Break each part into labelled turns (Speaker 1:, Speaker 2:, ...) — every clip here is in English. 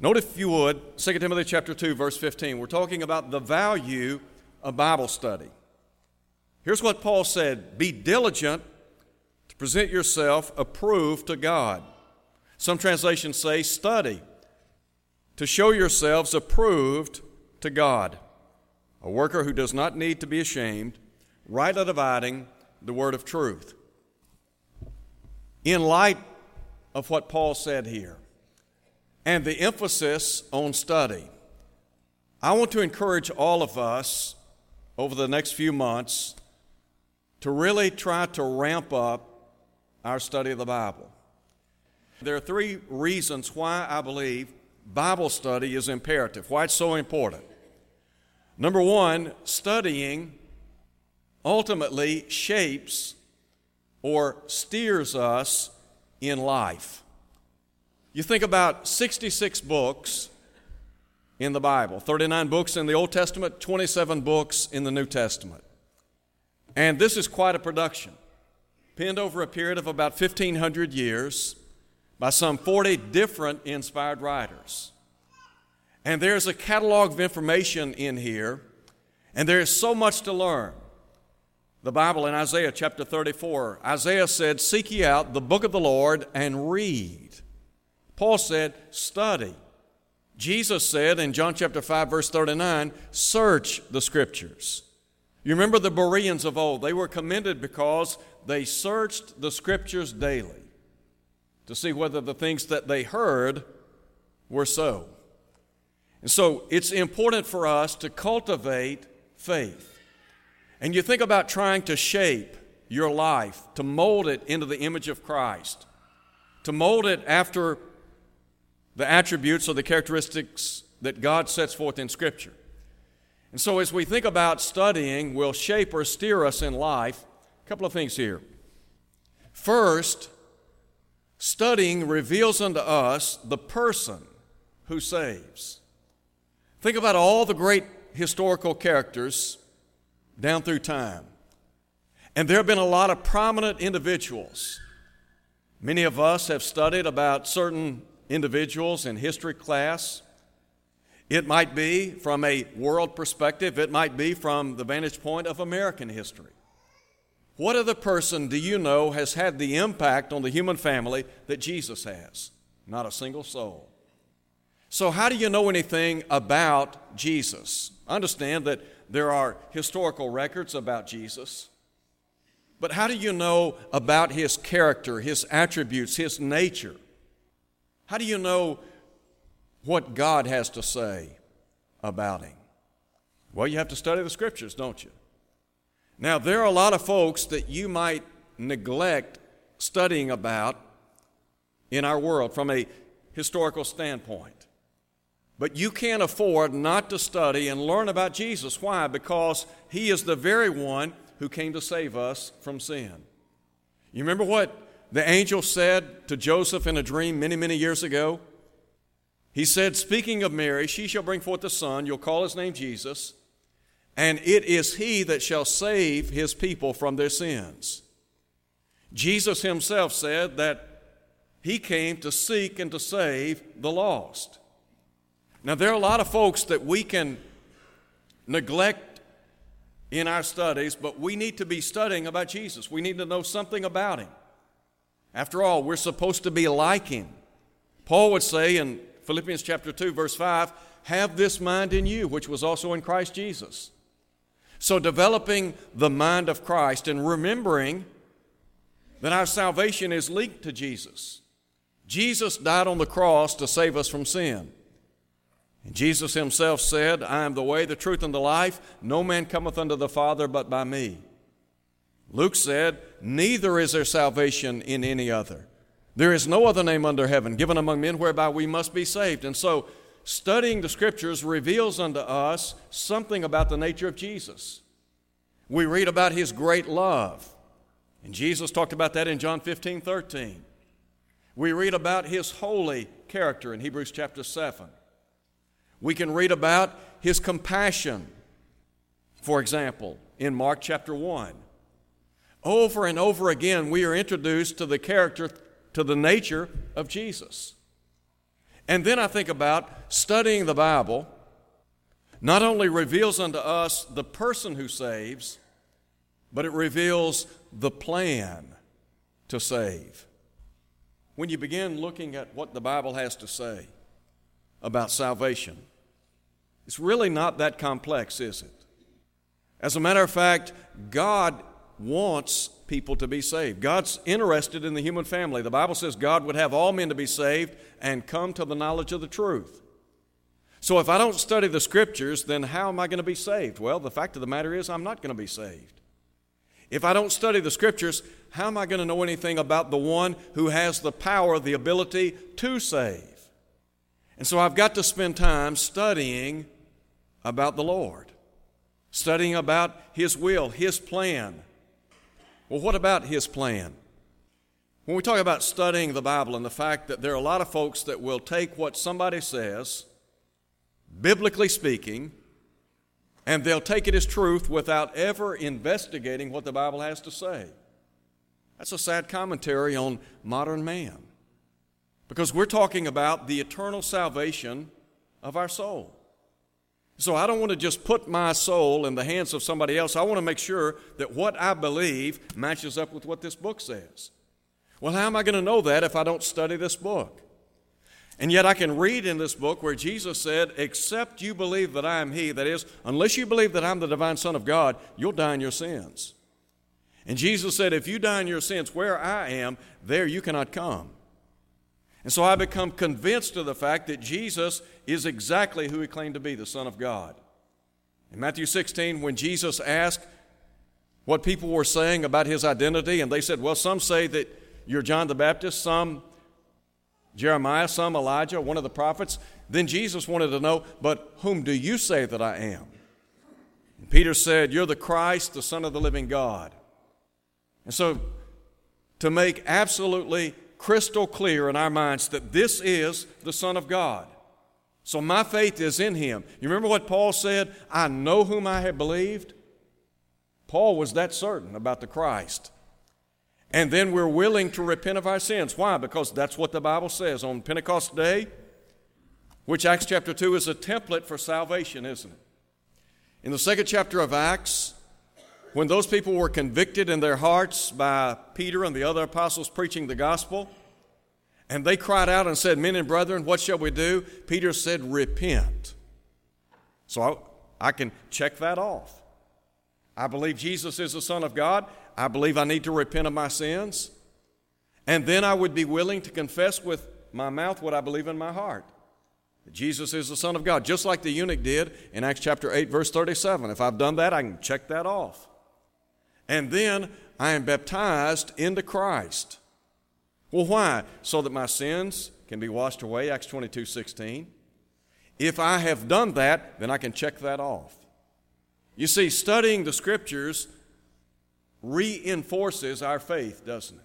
Speaker 1: Note, if you would, 2 Timothy chapter 2, verse 15. We're talking about the value of Bible study. Here's what Paul said Be diligent to present yourself approved to God. Some translations say, Study to show yourselves approved to God, a worker who does not need to be ashamed, rightly dividing the word of truth. In light of what Paul said here and the emphasis on study, I want to encourage all of us over the next few months to really try to ramp up our study of the Bible. There are three reasons why I believe Bible study is imperative, why it's so important. Number one, studying ultimately shapes or steers us in life. You think about 66 books in the Bible 39 books in the Old Testament, 27 books in the New Testament. And this is quite a production, penned over a period of about 1,500 years by some 40 different inspired writers. And there's a catalog of information in here, and there is so much to learn. The Bible in Isaiah chapter 34, Isaiah said, Seek ye out the book of the Lord and read. Paul said, Study. Jesus said in John chapter 5, verse 39, Search the scriptures. You remember the Bereans of old, they were commended because they searched the scriptures daily to see whether the things that they heard were so. And so it's important for us to cultivate faith. And you think about trying to shape your life, to mold it into the image of Christ, to mold it after the attributes or the characteristics that God sets forth in Scripture. And so, as we think about studying, will shape or steer us in life. A couple of things here. First, Studying reveals unto us the person who saves. Think about all the great historical characters down through time. And there have been a lot of prominent individuals. Many of us have studied about certain individuals in history class. It might be from a world perspective, it might be from the vantage point of American history. What other person do you know has had the impact on the human family that Jesus has? Not a single soul. So, how do you know anything about Jesus? Understand that there are historical records about Jesus, but how do you know about his character, his attributes, his nature? How do you know what God has to say about him? Well, you have to study the scriptures, don't you? Now, there are a lot of folks that you might neglect studying about in our world from a historical standpoint. But you can't afford not to study and learn about Jesus. Why? Because He is the very one who came to save us from sin. You remember what the angel said to Joseph in a dream many, many years ago? He said, Speaking of Mary, she shall bring forth a son, you'll call his name Jesus and it is he that shall save his people from their sins. Jesus himself said that he came to seek and to save the lost. Now, there are a lot of folks that we can neglect in our studies, but we need to be studying about Jesus. We need to know something about him. After all, we're supposed to be like him. Paul would say in Philippians chapter 2, verse 5, have this mind in you, which was also in Christ Jesus. So, developing the mind of Christ and remembering that our salvation is linked to Jesus. Jesus died on the cross to save us from sin. And Jesus himself said, I am the way, the truth, and the life. No man cometh unto the Father but by me. Luke said, Neither is there salvation in any other. There is no other name under heaven given among men whereby we must be saved. And so, studying the scriptures reveals unto us something about the nature of Jesus. We read about his great love, and Jesus talked about that in John 15 13. We read about his holy character in Hebrews chapter 7. We can read about his compassion, for example, in Mark chapter 1. Over and over again, we are introduced to the character, to the nature of Jesus. And then I think about studying the Bible not only reveals unto us the person who saves, but it reveals the plan to save when you begin looking at what the Bible has to say about salvation, it's really not that complex, is it? As a matter of fact, God wants people to be saved. God's interested in the human family. The Bible says God would have all men to be saved and come to the knowledge of the truth. So if I don't study the scriptures, then how am I going to be saved? Well, the fact of the matter is, I'm not going to be saved. If I don't study the scriptures, how am I going to know anything about the one who has the power, the ability to save? And so I've got to spend time studying about the Lord, studying about His will, His plan. Well, what about His plan? When we talk about studying the Bible and the fact that there are a lot of folks that will take what somebody says, biblically speaking, and they'll take it as truth without ever investigating what the Bible has to say. That's a sad commentary on modern man. Because we're talking about the eternal salvation of our soul. So I don't want to just put my soul in the hands of somebody else. I want to make sure that what I believe matches up with what this book says. Well, how am I going to know that if I don't study this book? And yet I can read in this book where Jesus said, Except you believe that I am He, that is, unless you believe that I'm the divine Son of God, you'll die in your sins. And Jesus said, If you die in your sins where I am, there you cannot come. And so I become convinced of the fact that Jesus is exactly who he claimed to be, the Son of God. In Matthew 16, when Jesus asked what people were saying about his identity, and they said, Well, some say that you're John the Baptist, some Jeremiah, some Elijah, one of the prophets. Then Jesus wanted to know, but whom do you say that I am? And Peter said, You're the Christ, the Son of the living God. And so, to make absolutely crystal clear in our minds that this is the Son of God. So, my faith is in Him. You remember what Paul said? I know whom I have believed. Paul was that certain about the Christ. And then we're willing to repent of our sins. Why? Because that's what the Bible says on Pentecost Day, which Acts chapter 2 is a template for salvation, isn't it? In the second chapter of Acts, when those people were convicted in their hearts by Peter and the other apostles preaching the gospel, and they cried out and said, Men and brethren, what shall we do? Peter said, Repent. So I, I can check that off. I believe Jesus is the Son of God. I believe I need to repent of my sins. And then I would be willing to confess with my mouth what I believe in my heart. Jesus is the Son of God, just like the eunuch did in Acts chapter 8, verse 37. If I've done that, I can check that off. And then I am baptized into Christ. Well, why? So that my sins can be washed away, Acts 22, 16. If I have done that, then I can check that off. You see, studying the scriptures reinforces our faith, doesn't it?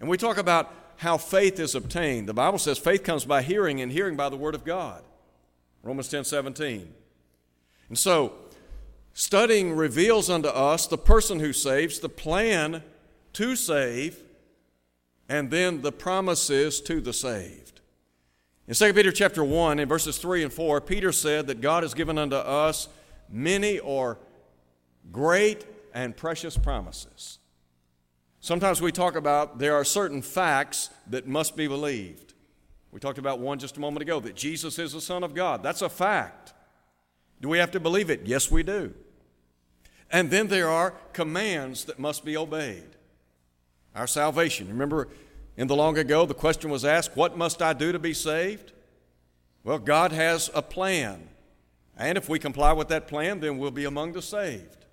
Speaker 1: And we talk about how faith is obtained. The Bible says faith comes by hearing, and hearing by the Word of God. Romans 10 17. And so, studying reveals unto us the person who saves, the plan to save, and then the promises to the saved. In 2 Peter chapter 1, in verses 3 and 4, Peter said that God has given unto us many or great and precious promises. Sometimes we talk about there are certain facts that must be believed. We talked about one just a moment ago that Jesus is the Son of God. That's a fact. Do we have to believe it? Yes, we do. And then there are commands that must be obeyed. Our salvation. Remember, in the long ago, the question was asked, What must I do to be saved? Well, God has a plan. And if we comply with that plan, then we'll be among the saved.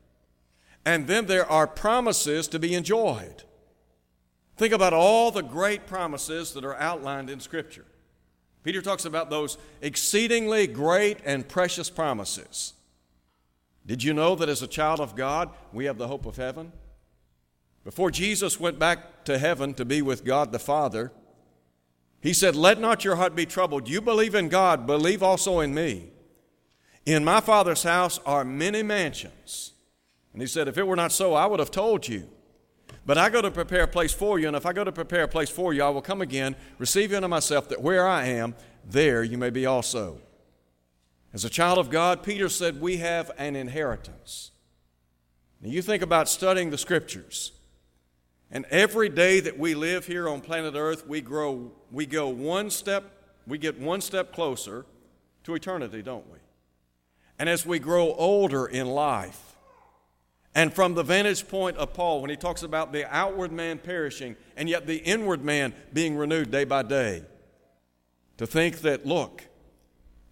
Speaker 1: And then there are promises to be enjoyed. Think about all the great promises that are outlined in Scripture. Peter talks about those exceedingly great and precious promises. Did you know that as a child of God, we have the hope of heaven? Before Jesus went back to heaven to be with God the Father, he said, Let not your heart be troubled. You believe in God, believe also in me. In my Father's house are many mansions. And he said, If it were not so, I would have told you. But I go to prepare a place for you, and if I go to prepare a place for you, I will come again, receive you unto myself, that where I am, there you may be also. As a child of God, Peter said, We have an inheritance. Now you think about studying the scriptures. And every day that we live here on planet Earth, we grow, we go one step, we get one step closer to eternity, don't we? And as we grow older in life, and from the vantage point of Paul, when he talks about the outward man perishing and yet the inward man being renewed day by day, to think that, look,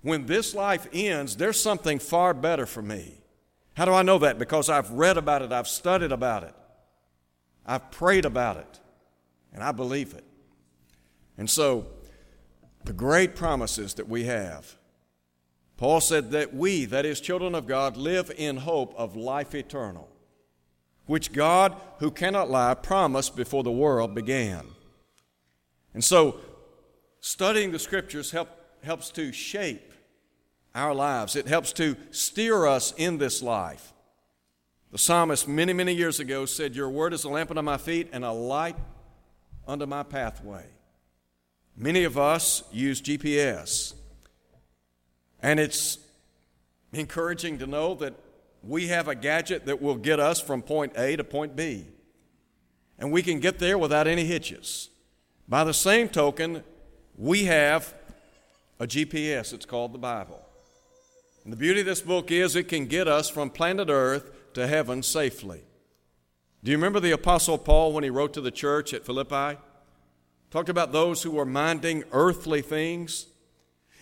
Speaker 1: when this life ends, there's something far better for me. How do I know that? Because I've read about it, I've studied about it. I've prayed about it, and I believe it. And so, the great promises that we have. Paul said that we, that is, children of God, live in hope of life eternal, which God, who cannot lie, promised before the world began. And so, studying the scriptures help, helps to shape our lives, it helps to steer us in this life. The psalmist, many, many years ago, said, Your word is a lamp unto my feet and a light unto my pathway. Many of us use GPS, and it's encouraging to know that we have a gadget that will get us from point A to point B, and we can get there without any hitches. By the same token, we have a GPS, it's called the Bible. And the beauty of this book is it can get us from planet Earth to heaven safely. Do you remember the Apostle Paul when he wrote to the church at Philippi? Talked about those who were minding earthly things.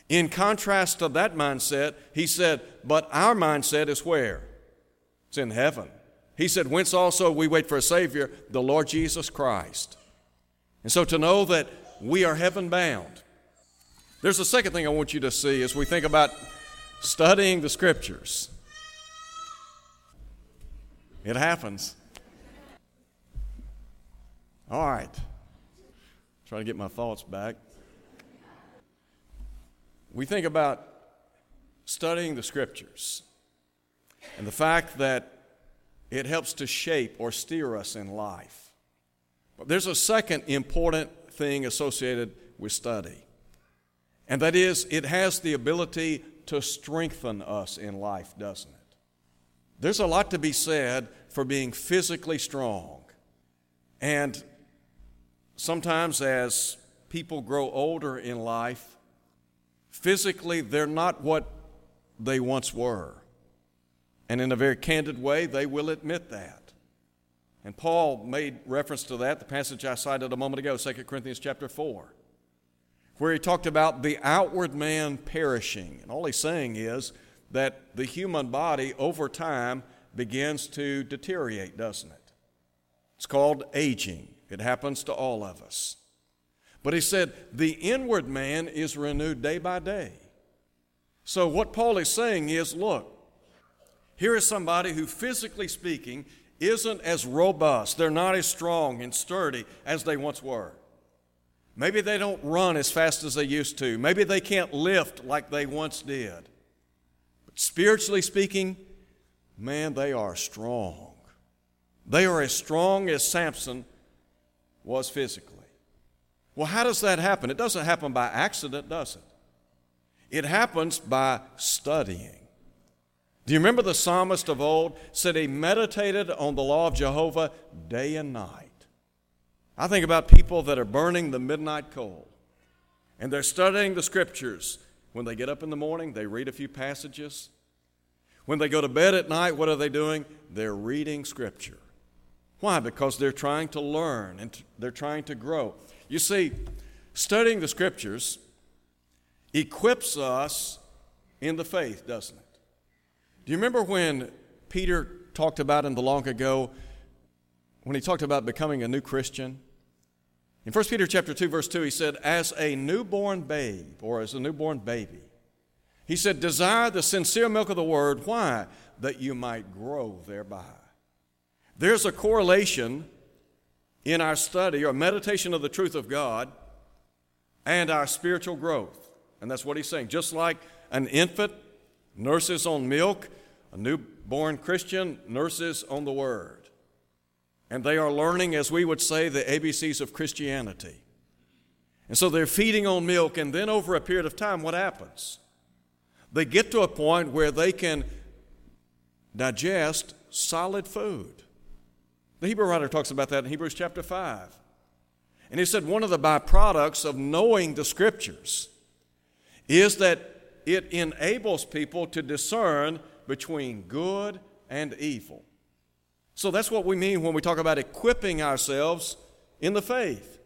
Speaker 1: In contrast to that mindset, he said, But our mindset is where? It's in heaven. He said, Whence also we wait for a Savior, the Lord Jesus Christ. And so to know that we are heaven bound. There's a second thing I want you to see as we think about studying the Scriptures. It happens. All right. Try to get my thoughts back. We think about studying the scriptures and the fact that it helps to shape or steer us in life. But there's a second important thing associated with study, and that is it has the ability to strengthen us in life, doesn't it? There's a lot to be said for being physically strong. And sometimes, as people grow older in life, physically they're not what they once were. And in a very candid way, they will admit that. And Paul made reference to that, the passage I cited a moment ago, 2 Corinthians chapter 4, where he talked about the outward man perishing. And all he's saying is, that the human body over time begins to deteriorate, doesn't it? It's called aging. It happens to all of us. But he said the inward man is renewed day by day. So, what Paul is saying is look, here is somebody who, physically speaking, isn't as robust. They're not as strong and sturdy as they once were. Maybe they don't run as fast as they used to. Maybe they can't lift like they once did. But spiritually speaking, man, they are strong. They are as strong as Samson was physically. Well, how does that happen? It doesn't happen by accident, does it? It happens by studying. Do you remember the psalmist of old said he meditated on the law of Jehovah day and night? I think about people that are burning the midnight coal and they're studying the scriptures when they get up in the morning, they read a few passages. When they go to bed at night, what are they doing? They're reading Scripture. Why? Because they're trying to learn and they're trying to grow. You see, studying the Scriptures equips us in the faith, doesn't it? Do you remember when Peter talked about in the long ago, when he talked about becoming a new Christian? In 1 Peter chapter 2 verse 2 he said as a newborn babe or as a newborn baby he said desire the sincere milk of the word why that you might grow thereby. There's a correlation in our study or meditation of the truth of God and our spiritual growth. And that's what he's saying. Just like an infant nurses on milk, a newborn Christian nurses on the Word. And they are learning, as we would say, the ABCs of Christianity. And so they're feeding on milk, and then over a period of time, what happens? They get to a point where they can digest solid food. The Hebrew writer talks about that in Hebrews chapter 5. And he said one of the byproducts of knowing the scriptures is that it enables people to discern between good and evil. So that's what we mean when we talk about equipping ourselves in the faith.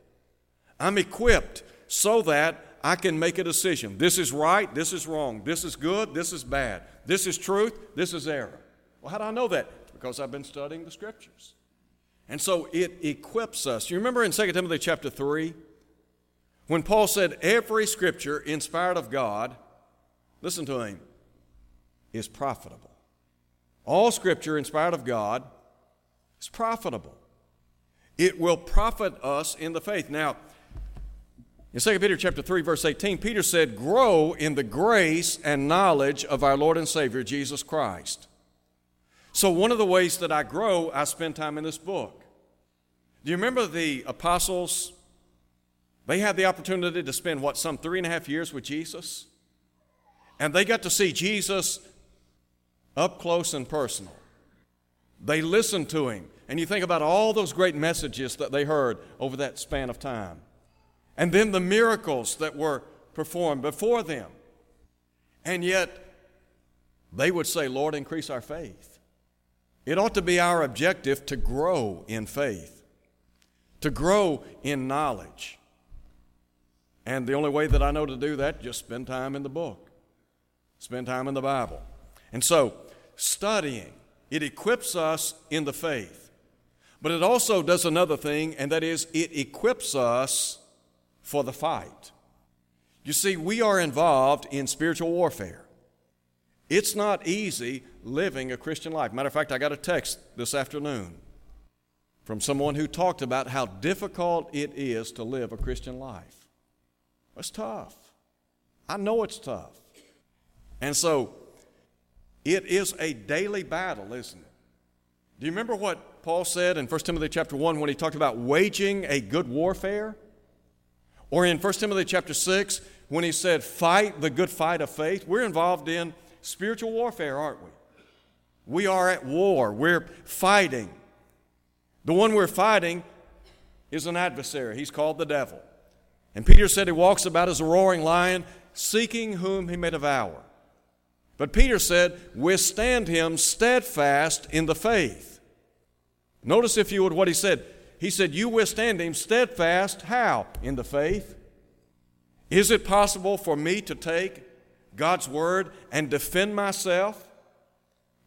Speaker 1: I'm equipped so that I can make a decision. This is right, this is wrong, this is good, this is bad, this is truth, this is error. Well, how do I know that? Because I've been studying the scriptures. And so it equips us. You remember in 2 Timothy chapter 3 when Paul said every scripture inspired of God, listen to him, is profitable. All scripture inspired of God is profitable. It will profit us in the faith. Now, in 2 Peter chapter 3 verse 18, Peter said, "Grow in the grace and knowledge of our Lord and Savior Jesus Christ." So, one of the ways that I grow, I spend time in this book. Do you remember the apostles? They had the opportunity to spend, what, some three and a half years with Jesus? And they got to see Jesus up close and personal. They listened to him. And you think about all those great messages that they heard over that span of time. And then the miracles that were performed before them. And yet, they would say, Lord, increase our faith. It ought to be our objective to grow in faith, to grow in knowledge. And the only way that I know to do that, just spend time in the book, spend time in the Bible. And so, studying, it equips us in the faith. But it also does another thing, and that is it equips us for the fight. You see, we are involved in spiritual warfare. It's not easy living a Christian life. Matter of fact, I got a text this afternoon from someone who talked about how difficult it is to live a Christian life. It's tough. I know it's tough. And so, it is a daily battle, isn't it? Do you remember what Paul said in 1 Timothy chapter 1 when he talked about waging a good warfare? Or in 1 Timothy chapter 6 when he said, fight the good fight of faith? We're involved in spiritual warfare, aren't we? We are at war. We're fighting. The one we're fighting is an adversary. He's called the devil. And Peter said he walks about as a roaring lion, seeking whom he may devour. But Peter said, withstand him steadfast in the faith. Notice, if you would, what he said. He said, You withstand him steadfast. How? In the faith. Is it possible for me to take God's word and defend myself?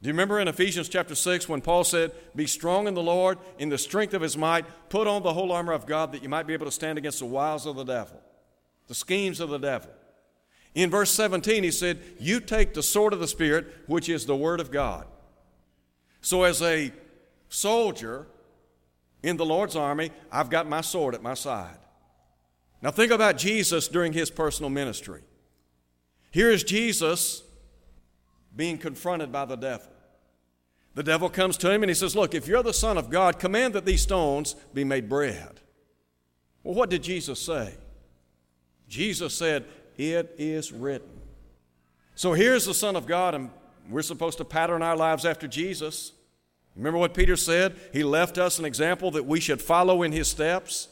Speaker 1: Do you remember in Ephesians chapter 6 when Paul said, Be strong in the Lord, in the strength of his might, put on the whole armor of God that you might be able to stand against the wiles of the devil, the schemes of the devil? In verse 17, he said, You take the sword of the Spirit, which is the Word of God. So, as a soldier in the Lord's army, I've got my sword at my side. Now, think about Jesus during his personal ministry. Here is Jesus being confronted by the devil. The devil comes to him and he says, Look, if you're the Son of God, command that these stones be made bread. Well, what did Jesus say? Jesus said, It is written. So here's the Son of God, and we're supposed to pattern our lives after Jesus. Remember what Peter said? He left us an example that we should follow in his steps.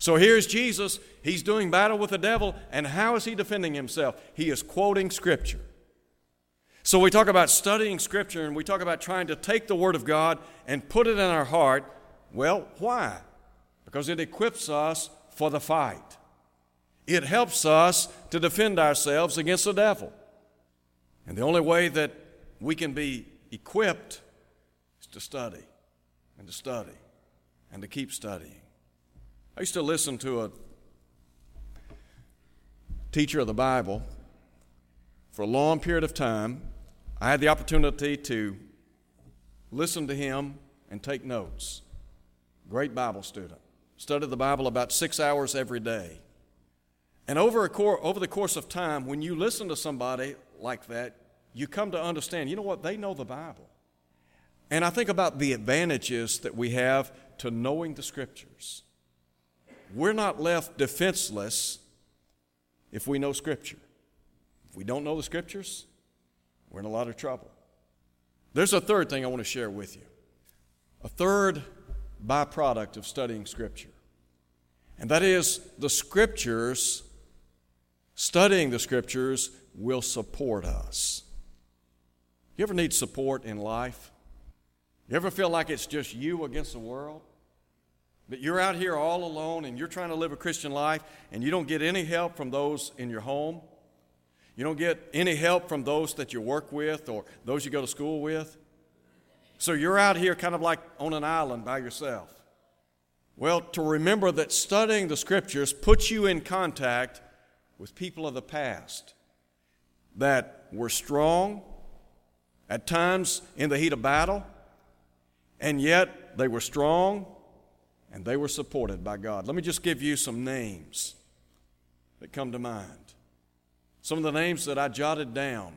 Speaker 1: So here's Jesus. He's doing battle with the devil, and how is he defending himself? He is quoting Scripture. So we talk about studying Scripture and we talk about trying to take the Word of God and put it in our heart. Well, why? Because it equips us for the fight. It helps us to defend ourselves against the devil. And the only way that we can be equipped is to study and to study and to keep studying. I used to listen to a teacher of the Bible for a long period of time. I had the opportunity to listen to him and take notes. Great Bible student. Studied the Bible about six hours every day. And over, cor- over the course of time, when you listen to somebody like that, you come to understand, you know what, they know the Bible. And I think about the advantages that we have to knowing the Scriptures. We're not left defenseless if we know Scripture. If we don't know the Scriptures, we're in a lot of trouble. There's a third thing I want to share with you. A third byproduct of studying Scripture. And that is the Scriptures, studying the Scriptures, will support us. You ever need support in life? You ever feel like it's just you against the world? That you're out here all alone and you're trying to live a Christian life and you don't get any help from those in your home? You don't get any help from those that you work with or those you go to school with? So you're out here kind of like on an island by yourself. Well, to remember that studying the scriptures puts you in contact with people of the past that were strong, at times in the heat of battle, and yet they were strong and they were supported by God. Let me just give you some names that come to mind. Some of the names that I jotted down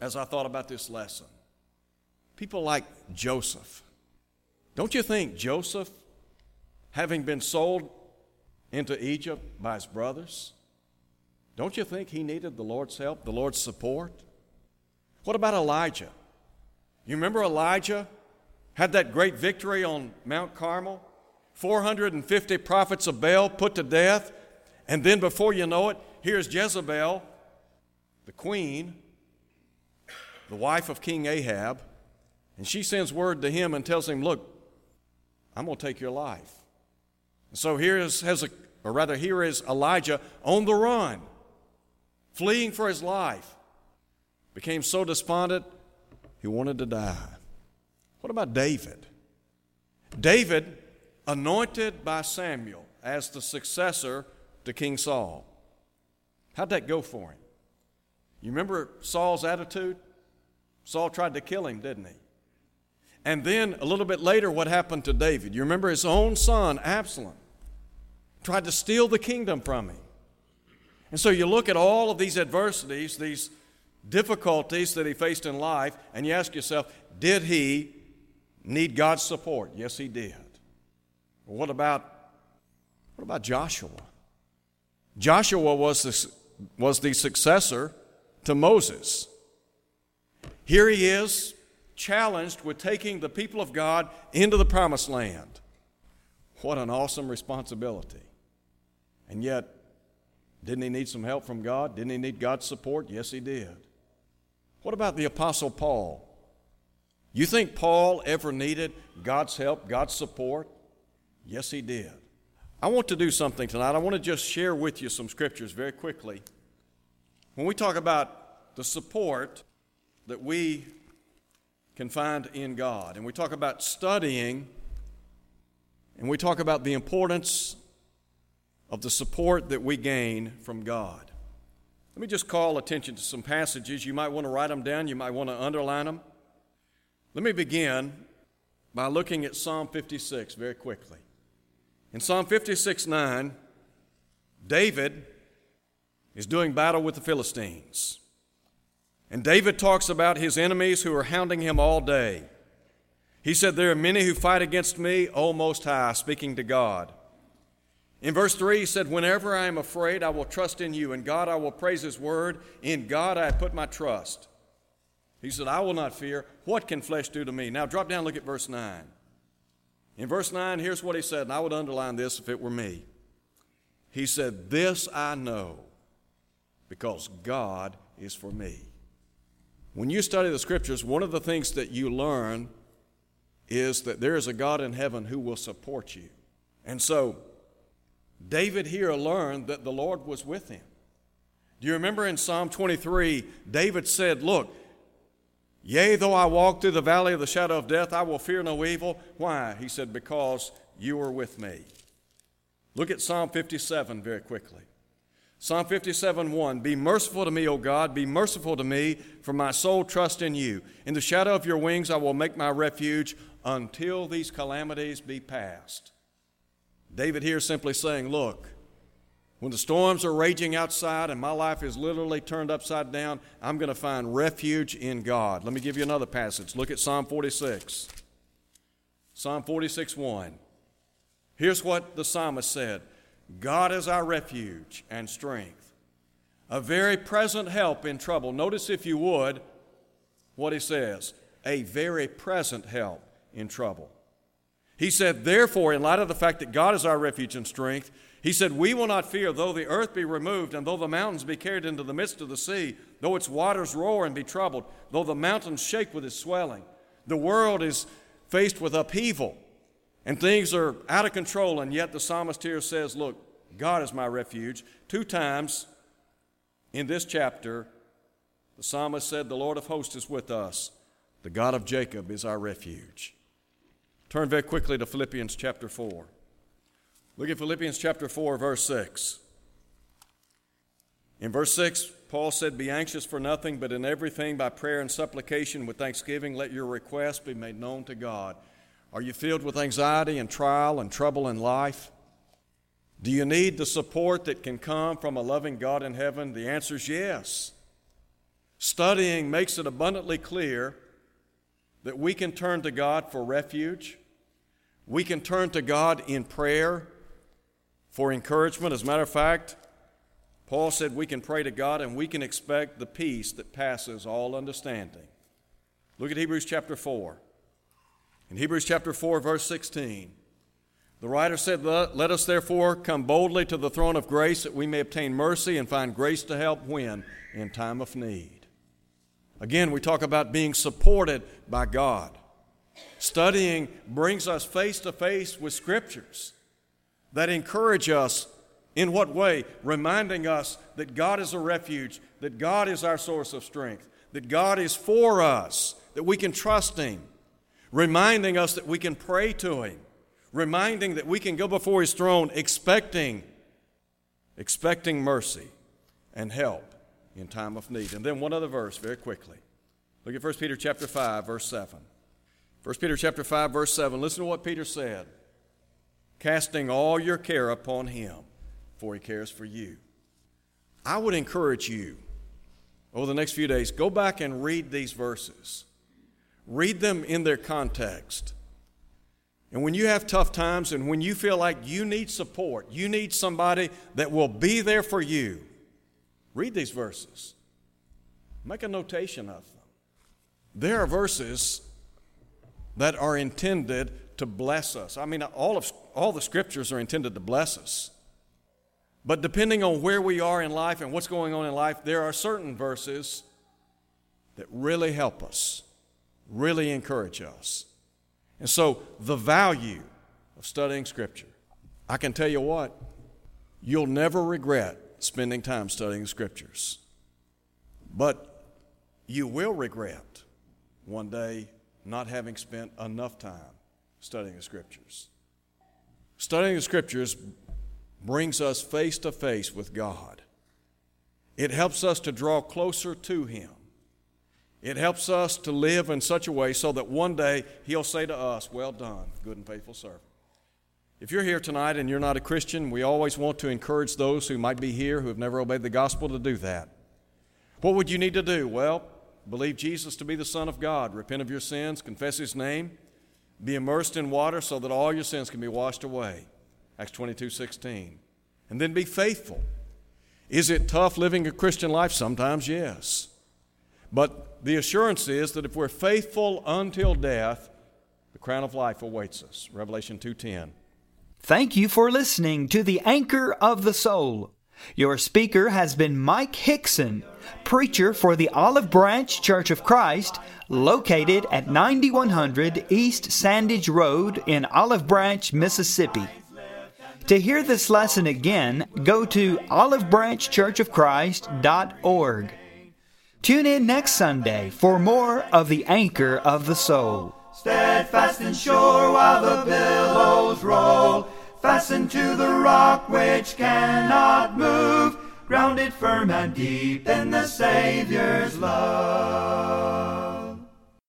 Speaker 1: as I thought about this lesson. People like Joseph. Don't you think Joseph, having been sold into Egypt by his brothers, don't you think he needed the Lord's help, the Lord's support? What about Elijah? You remember Elijah had that great victory on Mount Carmel? 450 prophets of Baal put to death. And then before you know it, here's Jezebel, the queen, the wife of King Ahab, and she sends word to him and tells him, Look, I'm going to take your life. And so here is Hezekiah, or rather, here is Elijah on the run, fleeing for his life. Became so despondent, he wanted to die. What about David? David anointed by Samuel as the successor to King Saul. How'd that go for him? You remember Saul's attitude? Saul tried to kill him, didn't he? And then a little bit later, what happened to David? You remember his own son, Absalom, tried to steal the kingdom from him. And so you look at all of these adversities, these difficulties that he faced in life, and you ask yourself, did he need God's support? Yes, he did. What about, what about Joshua? Joshua was the, was the successor to Moses. Here he is, challenged with taking the people of God into the promised land. What an awesome responsibility. And yet, didn't he need some help from God? Didn't he need God's support? Yes, he did. What about the Apostle Paul? You think Paul ever needed God's help, God's support? Yes, he did. I want to do something tonight. I want to just share with you some scriptures very quickly. When we talk about the support that we can find in God, and we talk about studying, and we talk about the importance of the support that we gain from God. Let me just call attention to some passages. You might want to write them down, you might want to underline them. Let me begin by looking at Psalm 56 very quickly. In Psalm 56 9, David is doing battle with the Philistines. And David talks about his enemies who are hounding him all day. He said, There are many who fight against me, O Most High, speaking to God. In verse 3, he said, Whenever I am afraid, I will trust in you. In God, I will praise his word. In God, I have put my trust. He said, I will not fear. What can flesh do to me? Now, drop down, look at verse 9. In verse 9, here's what he said, and I would underline this if it were me. He said, This I know, because God is for me. When you study the scriptures, one of the things that you learn is that there is a God in heaven who will support you. And so, David here learned that the Lord was with him. Do you remember in Psalm 23, David said, Look, Yea, though I walk through the valley of the shadow of death, I will fear no evil. Why? He said, Because you are with me. Look at Psalm 57 very quickly. Psalm 57 1 Be merciful to me, O God, be merciful to me, for my soul trusts in you. In the shadow of your wings I will make my refuge until these calamities be past. David here simply saying, Look, when the storms are raging outside and my life is literally turned upside down, I'm going to find refuge in God. Let me give you another passage. Look at Psalm 46. Psalm 46 1. Here's what the psalmist said God is our refuge and strength, a very present help in trouble. Notice, if you would, what he says a very present help in trouble. He said, therefore, in light of the fact that God is our refuge and strength, he said, We will not fear, though the earth be removed, and though the mountains be carried into the midst of the sea, though its waters roar and be troubled, though the mountains shake with its swelling. The world is faced with upheaval, and things are out of control, and yet the psalmist here says, Look, God is my refuge. Two times in this chapter, the psalmist said, The Lord of hosts is with us, the God of Jacob is our refuge. Turn very quickly to Philippians chapter 4. Look at Philippians chapter 4, verse 6. In verse 6, Paul said, Be anxious for nothing, but in everything by prayer and supplication with thanksgiving, let your requests be made known to God. Are you filled with anxiety and trial and trouble in life? Do you need the support that can come from a loving God in heaven? The answer is yes. Studying makes it abundantly clear that we can turn to God for refuge. We can turn to God in prayer for encouragement. As a matter of fact, Paul said we can pray to God and we can expect the peace that passes all understanding. Look at Hebrews chapter 4. In Hebrews chapter 4, verse 16, the writer said, Let us therefore come boldly to the throne of grace that we may obtain mercy and find grace to help when? In time of need. Again, we talk about being supported by God. Studying brings us face to face with scriptures that encourage us in what way? Reminding us that God is a refuge, that God is our source of strength, that God is for us, that we can trust Him, reminding us that we can pray to Him, reminding that we can go before His throne expecting, expecting mercy and help in time of need. And then one other verse very quickly. Look at 1 Peter chapter 5, verse 7. 1 Peter chapter 5, verse 7. Listen to what Peter said casting all your care upon Him, for He cares for you. I would encourage you over the next few days, go back and read these verses. Read them in their context. And when you have tough times and when you feel like you need support, you need somebody that will be there for you, read these verses. Make a notation of them. There are verses that are intended to bless us. I mean, all, of, all the scriptures are intended to bless us. But depending on where we are in life and what's going on in life, there are certain verses that really help us, really encourage us. And so, the value of studying Scripture, I can tell you what, you'll never regret spending time studying the Scriptures. But you will regret one day not having spent enough time studying the Scriptures. Studying the Scriptures brings us face to face with God. It helps us to draw closer to Him. It helps us to live in such a way so that one day He'll say to us, Well done, good and faithful servant. If you're here tonight and you're not a Christian, we always want to encourage those who might be here who have never obeyed the gospel to do that. What would you need to do? Well, believe Jesus to be the Son of God, repent of your sins, confess His name, be immersed in water so that all your sins can be washed away. Acts 22 16. And then be faithful. Is it tough living a Christian life? Sometimes, yes. But the assurance is that if we're faithful until death, the crown of life awaits us. Revelation 2:10.
Speaker 2: Thank you for listening to the Anchor of the Soul. Your speaker has been Mike Hickson, preacher for the Olive Branch Church of Christ, located at 9100 East Sandidge Road in Olive Branch, Mississippi. To hear this lesson again, go to olivebranchchurchofchrist.org. Tune in next Sunday for more of the Anchor of the Soul.
Speaker 3: Steadfast and sure while the billows roll Fastened to the rock which cannot move, grounded firm and deep in the Savior's love.